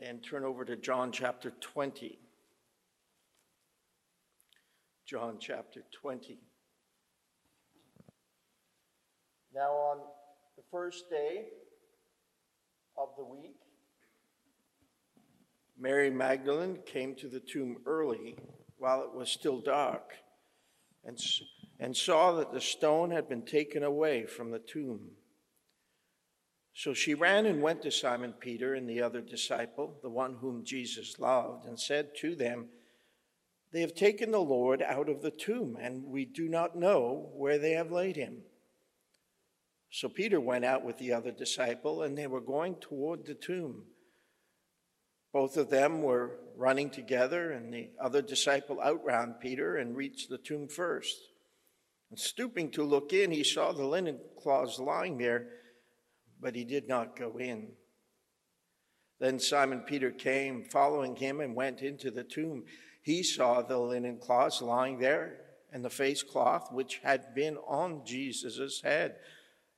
and turn over to John chapter 20. John chapter 20. Now, on the first day of the week, Mary Magdalene came to the tomb early while it was still dark and, and saw that the stone had been taken away from the tomb. So she ran and went to Simon Peter and the other disciple, the one whom Jesus loved, and said to them, They have taken the Lord out of the tomb, and we do not know where they have laid him. So Peter went out with the other disciple, and they were going toward the tomb. Both of them were running together, and the other disciple outran Peter and reached the tomb first. And stooping to look in, he saw the linen cloths lying there but he did not go in. Then Simon Peter came, following him, and went into the tomb. He saw the linen cloths lying there, and the face cloth which had been on Jesus' head,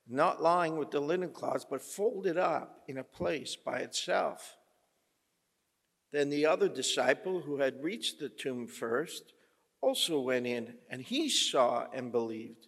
not lying with the linen cloths, but folded up in a place by itself. Then the other disciple who had reached the tomb first also went in, and he saw and believed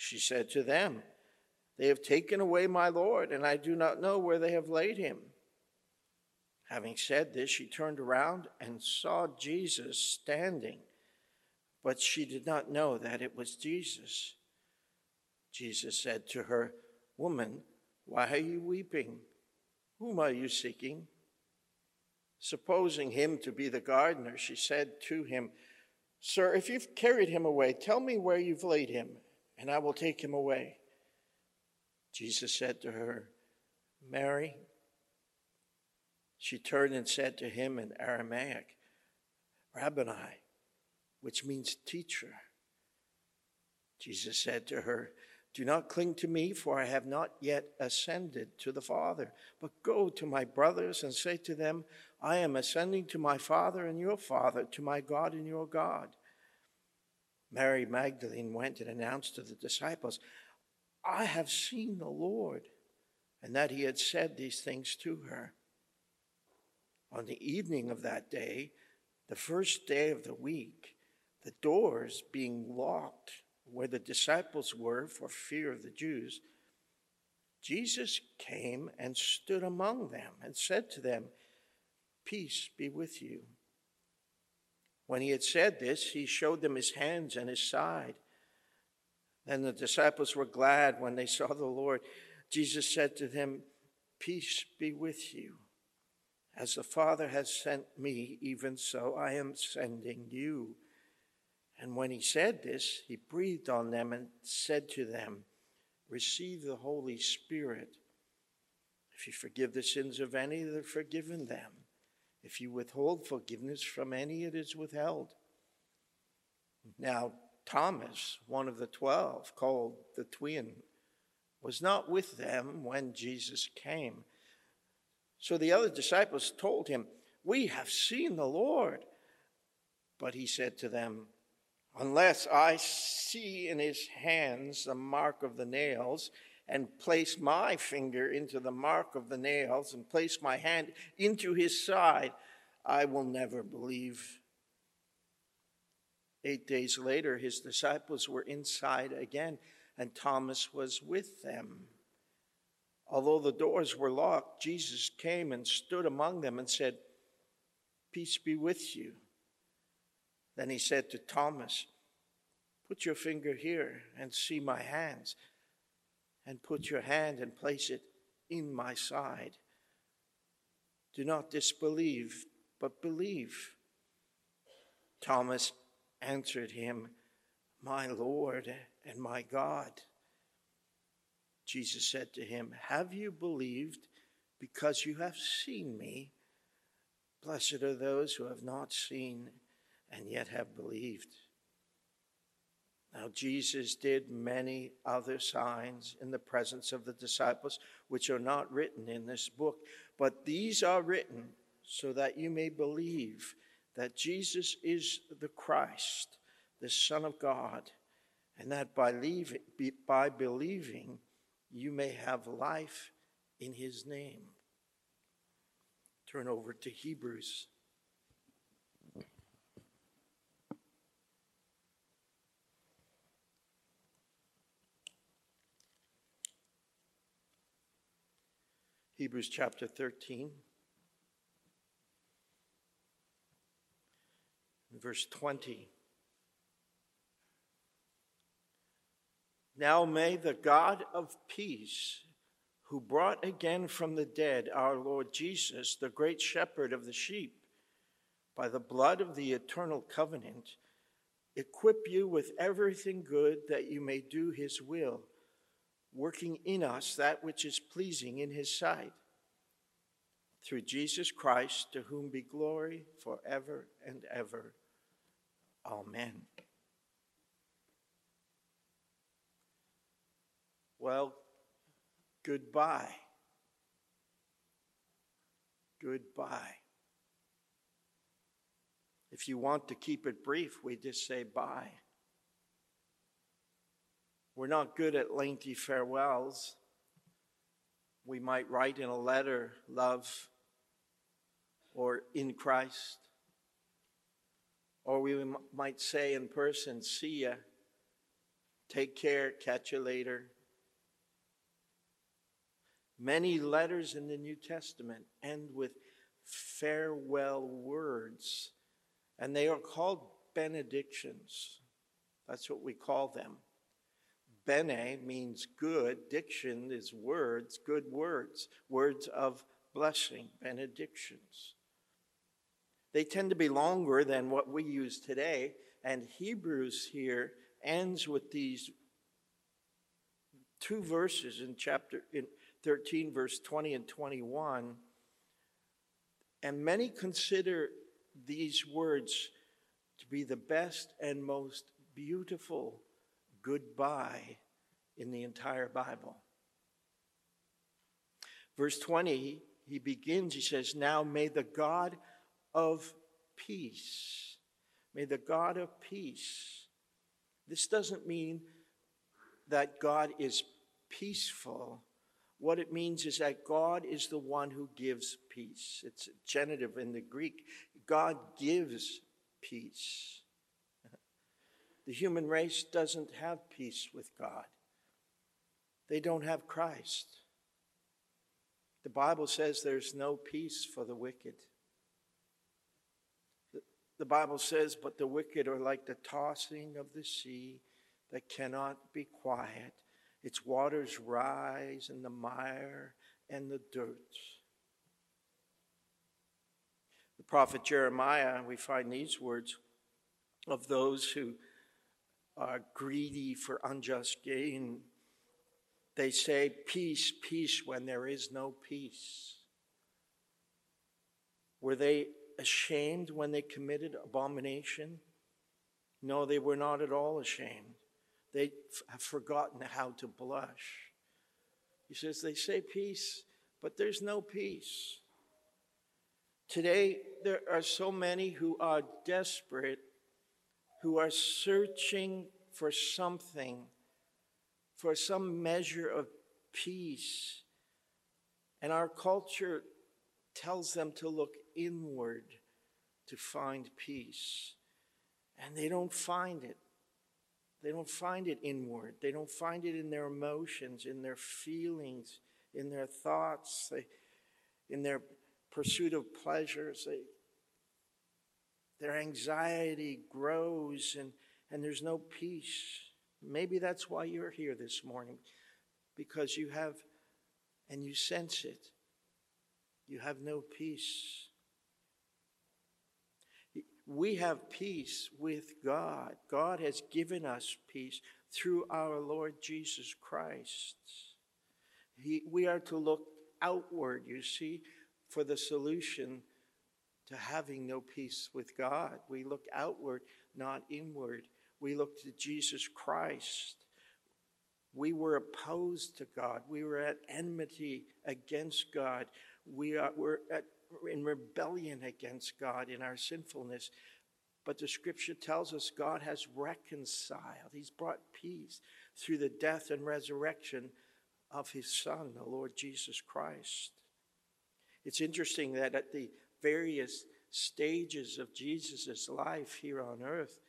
She said to them, They have taken away my Lord, and I do not know where they have laid him. Having said this, she turned around and saw Jesus standing, but she did not know that it was Jesus. Jesus said to her, Woman, why are you weeping? Whom are you seeking? Supposing him to be the gardener, she said to him, Sir, if you've carried him away, tell me where you've laid him and I will take him away. Jesus said to her, Mary. She turned and said to him in Aramaic, Rabboni, which means teacher. Jesus said to her, Do not cling to me, for I have not yet ascended to the Father, but go to my brothers and say to them, I am ascending to my Father and your Father, to my God and your God. Mary Magdalene went and announced to the disciples, I have seen the Lord, and that he had said these things to her. On the evening of that day, the first day of the week, the doors being locked where the disciples were for fear of the Jews, Jesus came and stood among them and said to them, Peace be with you. When he had said this, he showed them his hands and his side. Then the disciples were glad when they saw the Lord. Jesus said to them, Peace be with you. As the Father has sent me, even so I am sending you. And when he said this, he breathed on them and said to them, Receive the Holy Spirit. If you forgive the sins of any, they're forgiven them. If you withhold forgiveness from any, it is withheld. Now, Thomas, one of the twelve, called the twin, was not with them when Jesus came. So the other disciples told him, We have seen the Lord. But he said to them, Unless I see in his hands the mark of the nails, and place my finger into the mark of the nails and place my hand into his side, I will never believe. Eight days later, his disciples were inside again, and Thomas was with them. Although the doors were locked, Jesus came and stood among them and said, Peace be with you. Then he said to Thomas, Put your finger here and see my hands and put your hand and place it in my side. Do not disbelieve, but believe. Thomas answered him, My Lord and my God. Jesus said to him, Have you believed because you have seen me? Blessed are those who have not seen and yet have believed. Now, Jesus did many other signs in the presence of the disciples, which are not written in this book, but these are written so that you may believe that Jesus is the Christ, the Son of God, and that by, by believing you may have life in his name. Turn over to Hebrews. Hebrews chapter 13. Verse 20. Now may the God of peace, who brought again from the dead our Lord Jesus, the great shepherd of the sheep, by the blood of the eternal covenant, equip you with everything good that you may do his will, working in us that which is pleasing in his sight. Through Jesus Christ, to whom be glory forever and ever. Amen. Well, goodbye. Goodbye. If you want to keep it brief, we just say bye. We're not good at lengthy farewells. We might write in a letter, love, or in Christ. Or we might say in person, see ya, take care, catch you later. Many letters in the New Testament end with farewell words, and they are called benedictions. That's what we call them. Bene means good, diction is words, good words, words of blessing, benedictions. They tend to be longer than what we use today, and Hebrews here ends with these two verses in chapter in 13, verse 20 and 21. And many consider these words to be the best and most beautiful goodbye in the entire Bible. Verse 20, he begins, he says, Now may the God of peace, may the God of peace. This doesn't mean that God is peaceful what it means is that God is the one who gives peace. It's genitive in the Greek. God gives peace. The human race doesn't have peace with God, they don't have Christ. The Bible says there's no peace for the wicked. The Bible says, but the wicked are like the tossing of the sea that cannot be quiet. Its waters rise in the mire and the dirt. The prophet Jeremiah, we find these words of those who are greedy for unjust gain. They say, Peace, peace, when there is no peace. Were they ashamed when they committed abomination? No, they were not at all ashamed. They have forgotten how to blush. He says, They say peace, but there's no peace. Today, there are so many who are desperate, who are searching for something, for some measure of peace. And our culture tells them to look inward to find peace. And they don't find it. They don't find it inward. They don't find it in their emotions, in their feelings, in their thoughts, they, in their pursuit of pleasures. They, their anxiety grows and, and there's no peace. Maybe that's why you're here this morning, because you have, and you sense it, you have no peace we have peace with God. God has given us peace through our Lord Jesus Christ. He, we are to look outward, you see, for the solution to having no peace with God. We look outward, not inward. We look to Jesus Christ. We were opposed to God. We were at enmity against God. We are, we're at, in rebellion against God in our sinfulness. But the scripture tells us God has reconciled, He's brought peace through the death and resurrection of His Son, the Lord Jesus Christ. It's interesting that at the various stages of Jesus' life here on earth,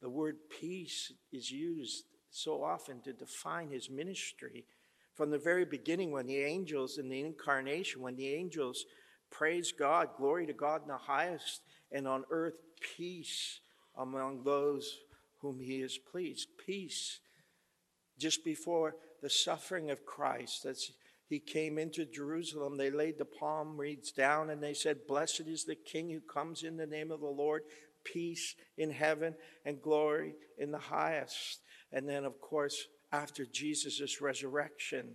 the word peace is used so often to define his ministry. From the very beginning, when the angels in the incarnation, when the angels praise God, glory to God in the highest, and on earth peace among those whom he is pleased. Peace. Just before the suffering of Christ, as he came into Jerusalem, they laid the palm reeds down and they said, Blessed is the King who comes in the name of the Lord, peace in heaven and glory in the highest. And then, of course, after Jesus' resurrection,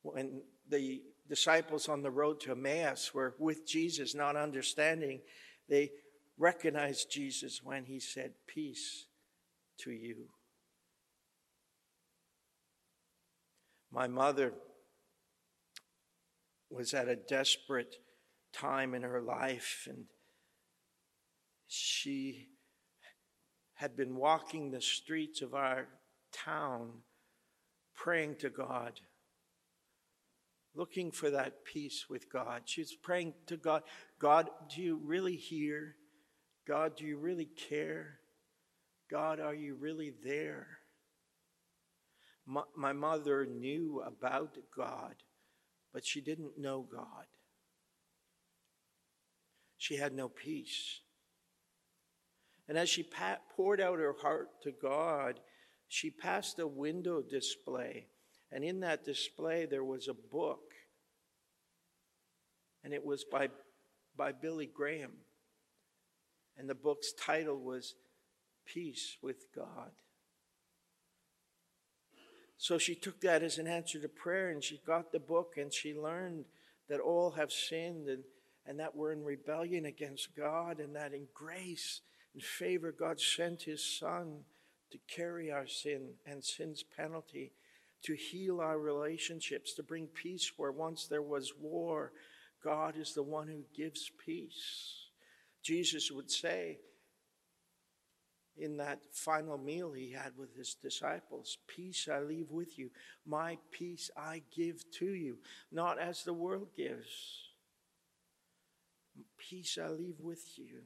when the disciples on the road to Emmaus were with Jesus, not understanding, they recognized Jesus when he said, Peace to you. My mother was at a desperate time in her life, and she had been walking the streets of our town praying to God, looking for that peace with God. She's praying to God God, do you really hear? God, do you really care? God, are you really there? My, my mother knew about God but she didn't know God. She had no peace. And as she poured out her heart to God, she passed a window display. And in that display, there was a book. And it was by, by Billy Graham. And the book's title was Peace with God. So she took that as an answer to prayer and she got the book and she learned that all have sinned and, and that we're in rebellion against God and that in grace and favor God sent his son to carry our sin and sin's penalty, to heal our relationships, to bring peace where once there was war. God is the one who gives peace. Jesus would say, in that final meal he had with his disciples Peace I leave with you, my peace I give to you, not as the world gives. Peace I leave with you.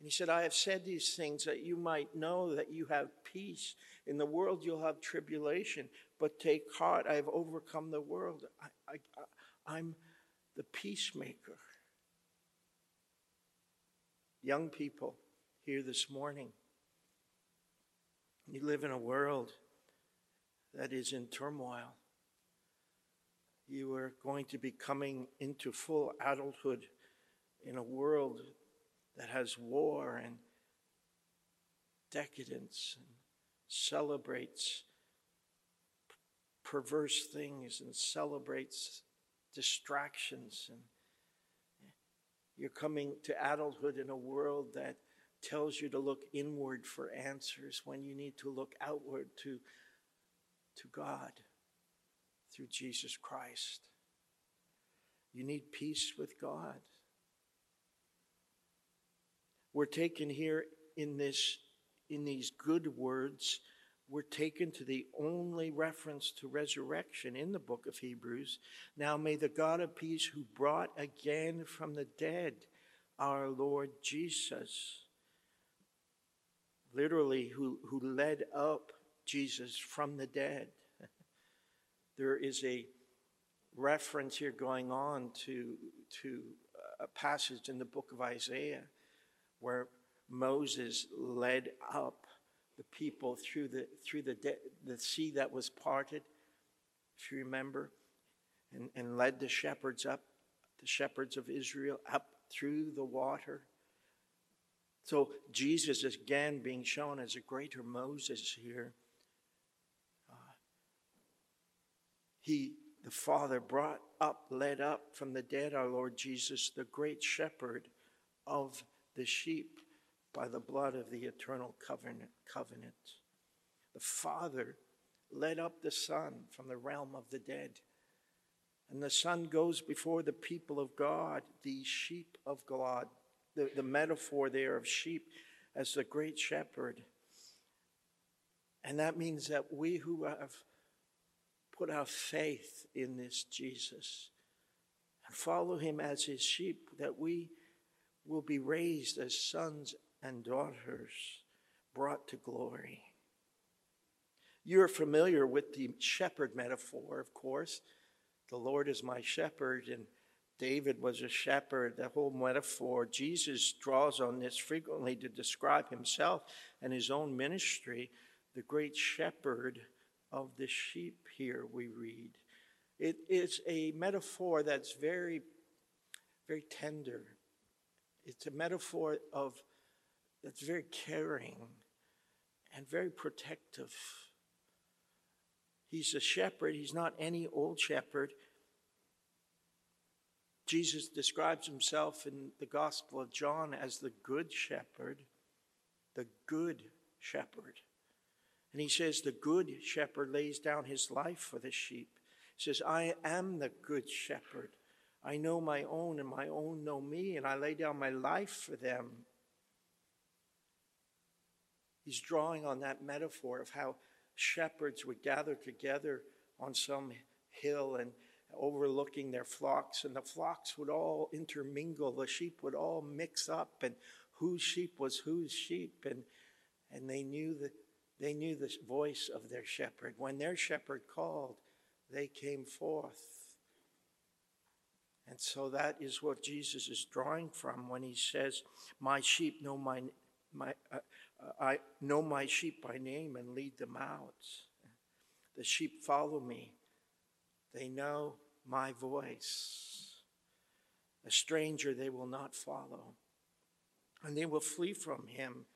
And he said, I have said these things that you might know that you have peace. In the world you'll have tribulation, but take heart, I have overcome the world. I, I'm the peacemaker. Young people, here this morning. You live in a world that is in turmoil. You are going to be coming into full adulthood in a world that has war and decadence and celebrates perverse things and celebrates distractions and you're coming to adulthood in a world that tells you to look inward for answers when you need to look outward to, to God through Jesus Christ. You need peace with God. We're taken here in this in these good words we're taken to the only reference to resurrection in the book of Hebrews. Now may the God of peace who brought again from the dead our Lord Jesus literally who, who led up Jesus from the dead. there is a reference here going on to, to a passage in the book of Isaiah where Moses led up the people through the through the de- the sea that was parted, if you remember, and, and led the shepherds up, the shepherds of Israel up through the water. So Jesus is again being shown as a greater Moses here. Uh, he, the Father, brought up, led up from the dead our Lord Jesus, the great shepherd of the sheep by the blood of the eternal covenant. covenant. The Father led up the Son from the realm of the dead. And the Son goes before the people of God, the sheep of God, the, the metaphor there of sheep as the great shepherd. And that means that we who have put our faith in this Jesus and follow him as his sheep, that we will be raised as sons and daughters brought to glory. You're familiar with the shepherd metaphor, of course. The Lord is my shepherd, and David was a shepherd. The whole metaphor, Jesus draws on this frequently to describe himself and his own ministry, the great shepherd of the sheep, here we read. It is a metaphor that's very, very tender. It's a metaphor of that's very caring and very protective. He's a shepherd, he's not any old shepherd. Jesus describes himself in the Gospel of John as the good shepherd, the good shepherd. And he says, The good shepherd lays down his life for the sheep. He says, I am the good shepherd. I know my own, and my own know me, and I lay down my life for them. He's drawing on that metaphor of how shepherds would gather together on some hill and overlooking their flocks, and the flocks would all intermingle. The sheep would all mix up, and whose sheep was whose sheep, and and they knew that they knew the voice of their shepherd. When their shepherd called, they came forth. And so that is what Jesus is drawing from when he says, "My sheep know my my uh, I know my sheep by name and lead them out. The sheep follow me. They know my voice. A stranger they will not follow, and they will flee from him.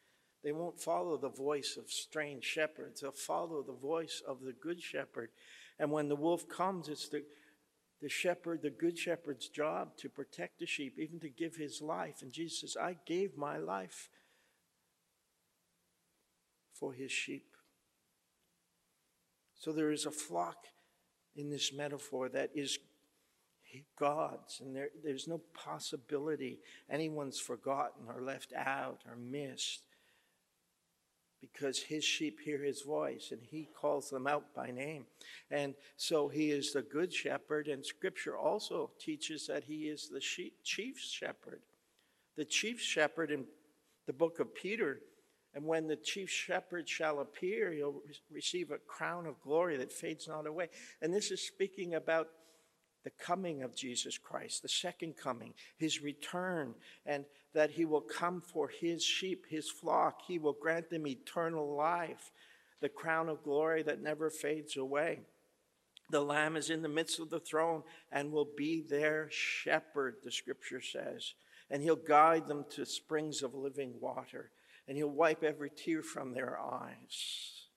They won't follow the voice of strange shepherds. They'll follow the voice of the good shepherd. And when the wolf comes, it's the, the shepherd, the good shepherd's job to protect the sheep, even to give his life. And Jesus says, I gave my life for his sheep. So there is a flock in this metaphor that is God's, and there, there's no possibility anyone's forgotten or left out or missed because his sheep hear his voice and he calls them out by name. And so he is the good shepherd, and scripture also teaches that he is the chief shepherd. The chief shepherd in the book of Peter and when the chief shepherd shall appear, he'll re- receive a crown of glory that fades not away. And this is speaking about the coming of Jesus Christ, the second coming, his return, and that he will come for his sheep, his flock. He will grant them eternal life, the crown of glory that never fades away. The Lamb is in the midst of the throne and will be their shepherd, the scripture says. And he'll guide them to springs of living water and he'll wipe every tear from their eyes.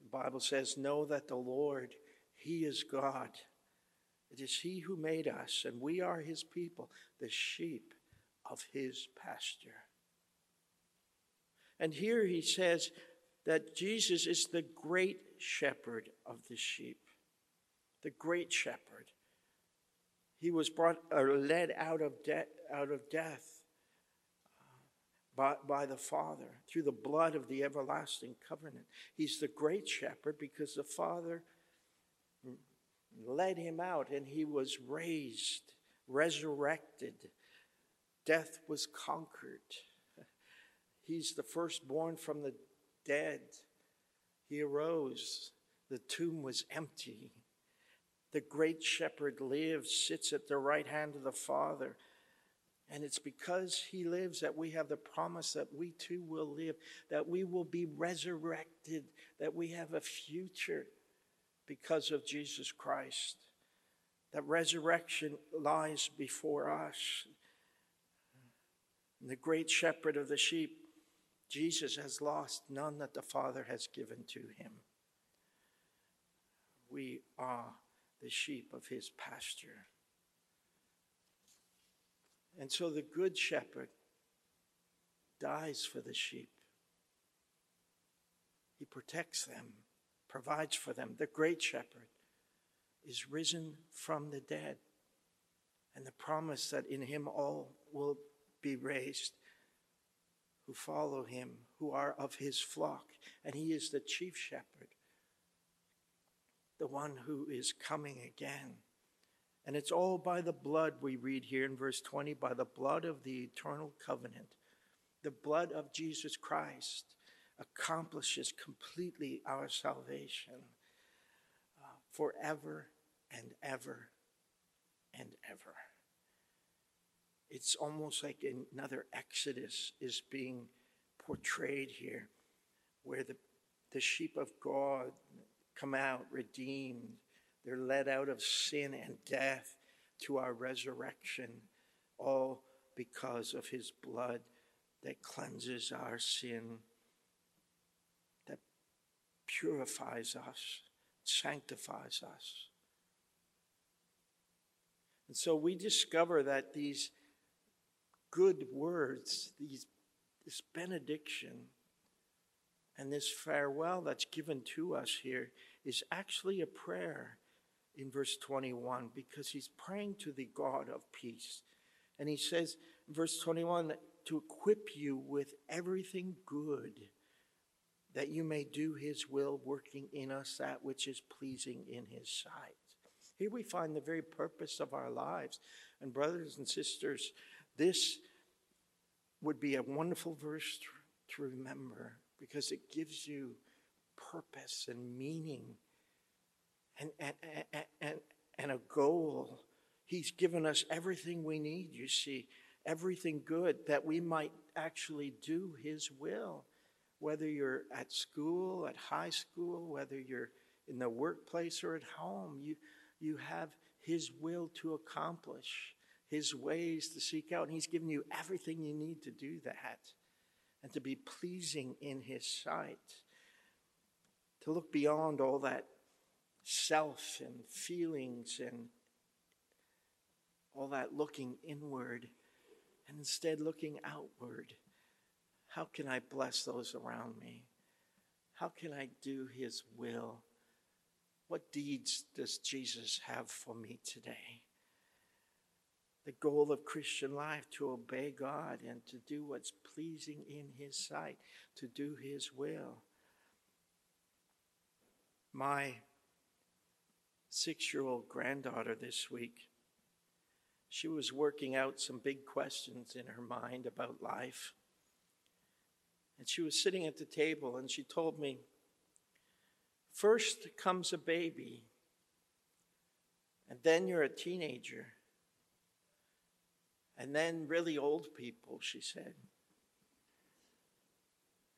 The Bible says, Know that the Lord, He is God. It is He who made us, and we are His people, the sheep of His pasture. And here he says that Jesus is the great shepherd of the sheep, the great shepherd. He was brought or led out of, de- out of death by, by the Father through the blood of the everlasting covenant. He's the great shepherd because the Father led him out and he was raised, resurrected. Death was conquered. He's the firstborn from the dead. He arose. The tomb was empty. The great shepherd lives, sits at the right hand of the Father. And it's because he lives that we have the promise that we too will live, that we will be resurrected, that we have a future because of Jesus Christ. That resurrection lies before us. And the great shepherd of the sheep, Jesus has lost none that the Father has given to him. We are the sheep of his pasture. And so the good shepherd dies for the sheep. He protects them, provides for them. The great shepherd is risen from the dead. And the promise that in him all will be raised who follow him, who are of his flock. And he is the chief shepherd, the one who is coming again. And it's all by the blood, we read here in verse 20, by the blood of the eternal covenant. The blood of Jesus Christ accomplishes completely our salvation uh, forever and ever and ever. It's almost like another Exodus is being portrayed here, where the, the sheep of God come out redeemed. They're led out of sin and death to our resurrection, all because of his blood that cleanses our sin, that purifies us, sanctifies us. And so we discover that these good words, these, this benediction, and this farewell that's given to us here is actually a prayer in verse 21 because he's praying to the God of peace. And he says, verse 21, to equip you with everything good that you may do his will, working in us that which is pleasing in his sight. Here we find the very purpose of our lives. And, brothers and sisters, this would be a wonderful verse to remember because it gives you purpose and meaning and, and, and, and, a goal. He's given us everything we need, you see, everything good that we might actually do His will. Whether you're at school, at high school, whether you're in the workplace or at home, you, you have His will to accomplish, His ways to seek out. And He's given you everything you need to do that and to be pleasing in His sight. To look beyond all that self and feelings and all that looking inward and instead looking outward. How can I bless those around me? How can I do His will? What deeds does Jesus have for me today? The goal of Christian life to obey God and to do what's pleasing in His sight, to do His will. My six year old granddaughter this week, she was working out some big questions in her mind about life. And she was sitting at the table and she told me, First comes a baby, and then you're a teenager, and then really old people, she said.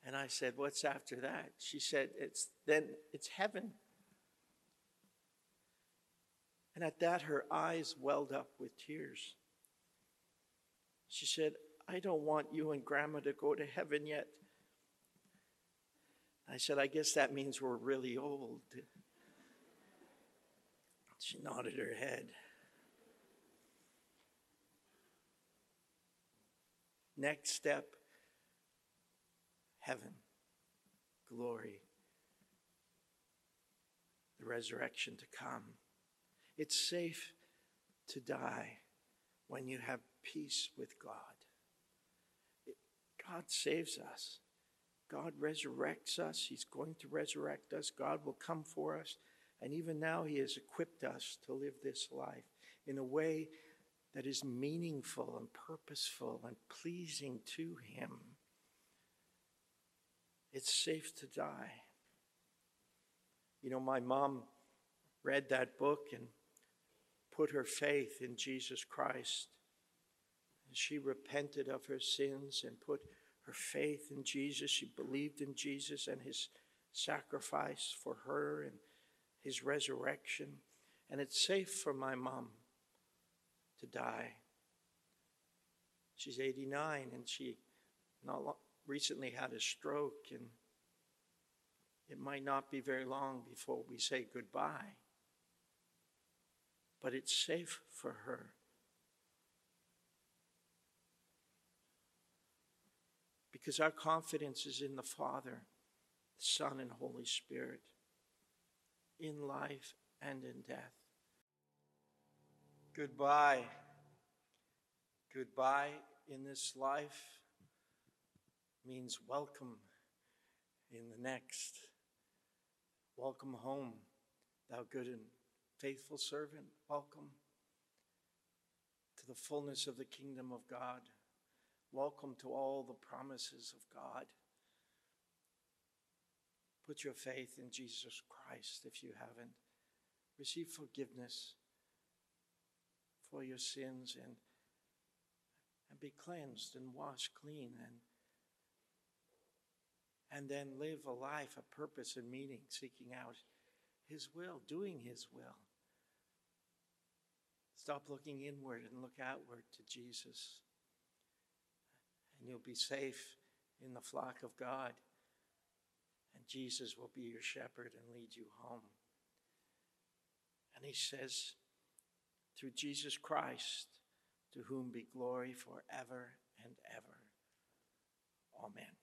And I said, What's after that? She said, It's then it's heaven. And at that, her eyes welled up with tears. She said, I don't want you and Grandma to go to heaven yet. I said, I guess that means we're really old. She nodded her head. Next step heaven, glory, the resurrection to come. It's safe to die when you have peace with God. God saves us. God resurrects us. He's going to resurrect us. God will come for us. And even now, He has equipped us to live this life in a way that is meaningful and purposeful and pleasing to Him. It's safe to die. You know, my mom read that book and put her faith in Jesus Christ. She repented of her sins and put her faith in Jesus. She believed in Jesus and his sacrifice for her and his resurrection. And it's safe for my mom to die. She's 89 and she not long, recently had a stroke, and it might not be very long before we say goodbye. But it's safe for her because our confidence is in the Father, Son, and Holy Spirit, in life and in death. Goodbye. Goodbye in this life means welcome in the next. Welcome home, thou good and faithful servant. Welcome to the fullness of the kingdom of God. Welcome to all the promises of God. Put your faith in Jesus Christ if you haven't. Receive forgiveness for your sins and, and be cleansed and washed clean and and then live a life of purpose and meaning, seeking out His will, doing His will. Stop looking inward and look outward to Jesus. And you'll be safe in the flock of God. And Jesus will be your shepherd and lead you home. And He says, through Jesus Christ, to whom be glory forever and ever. Amen.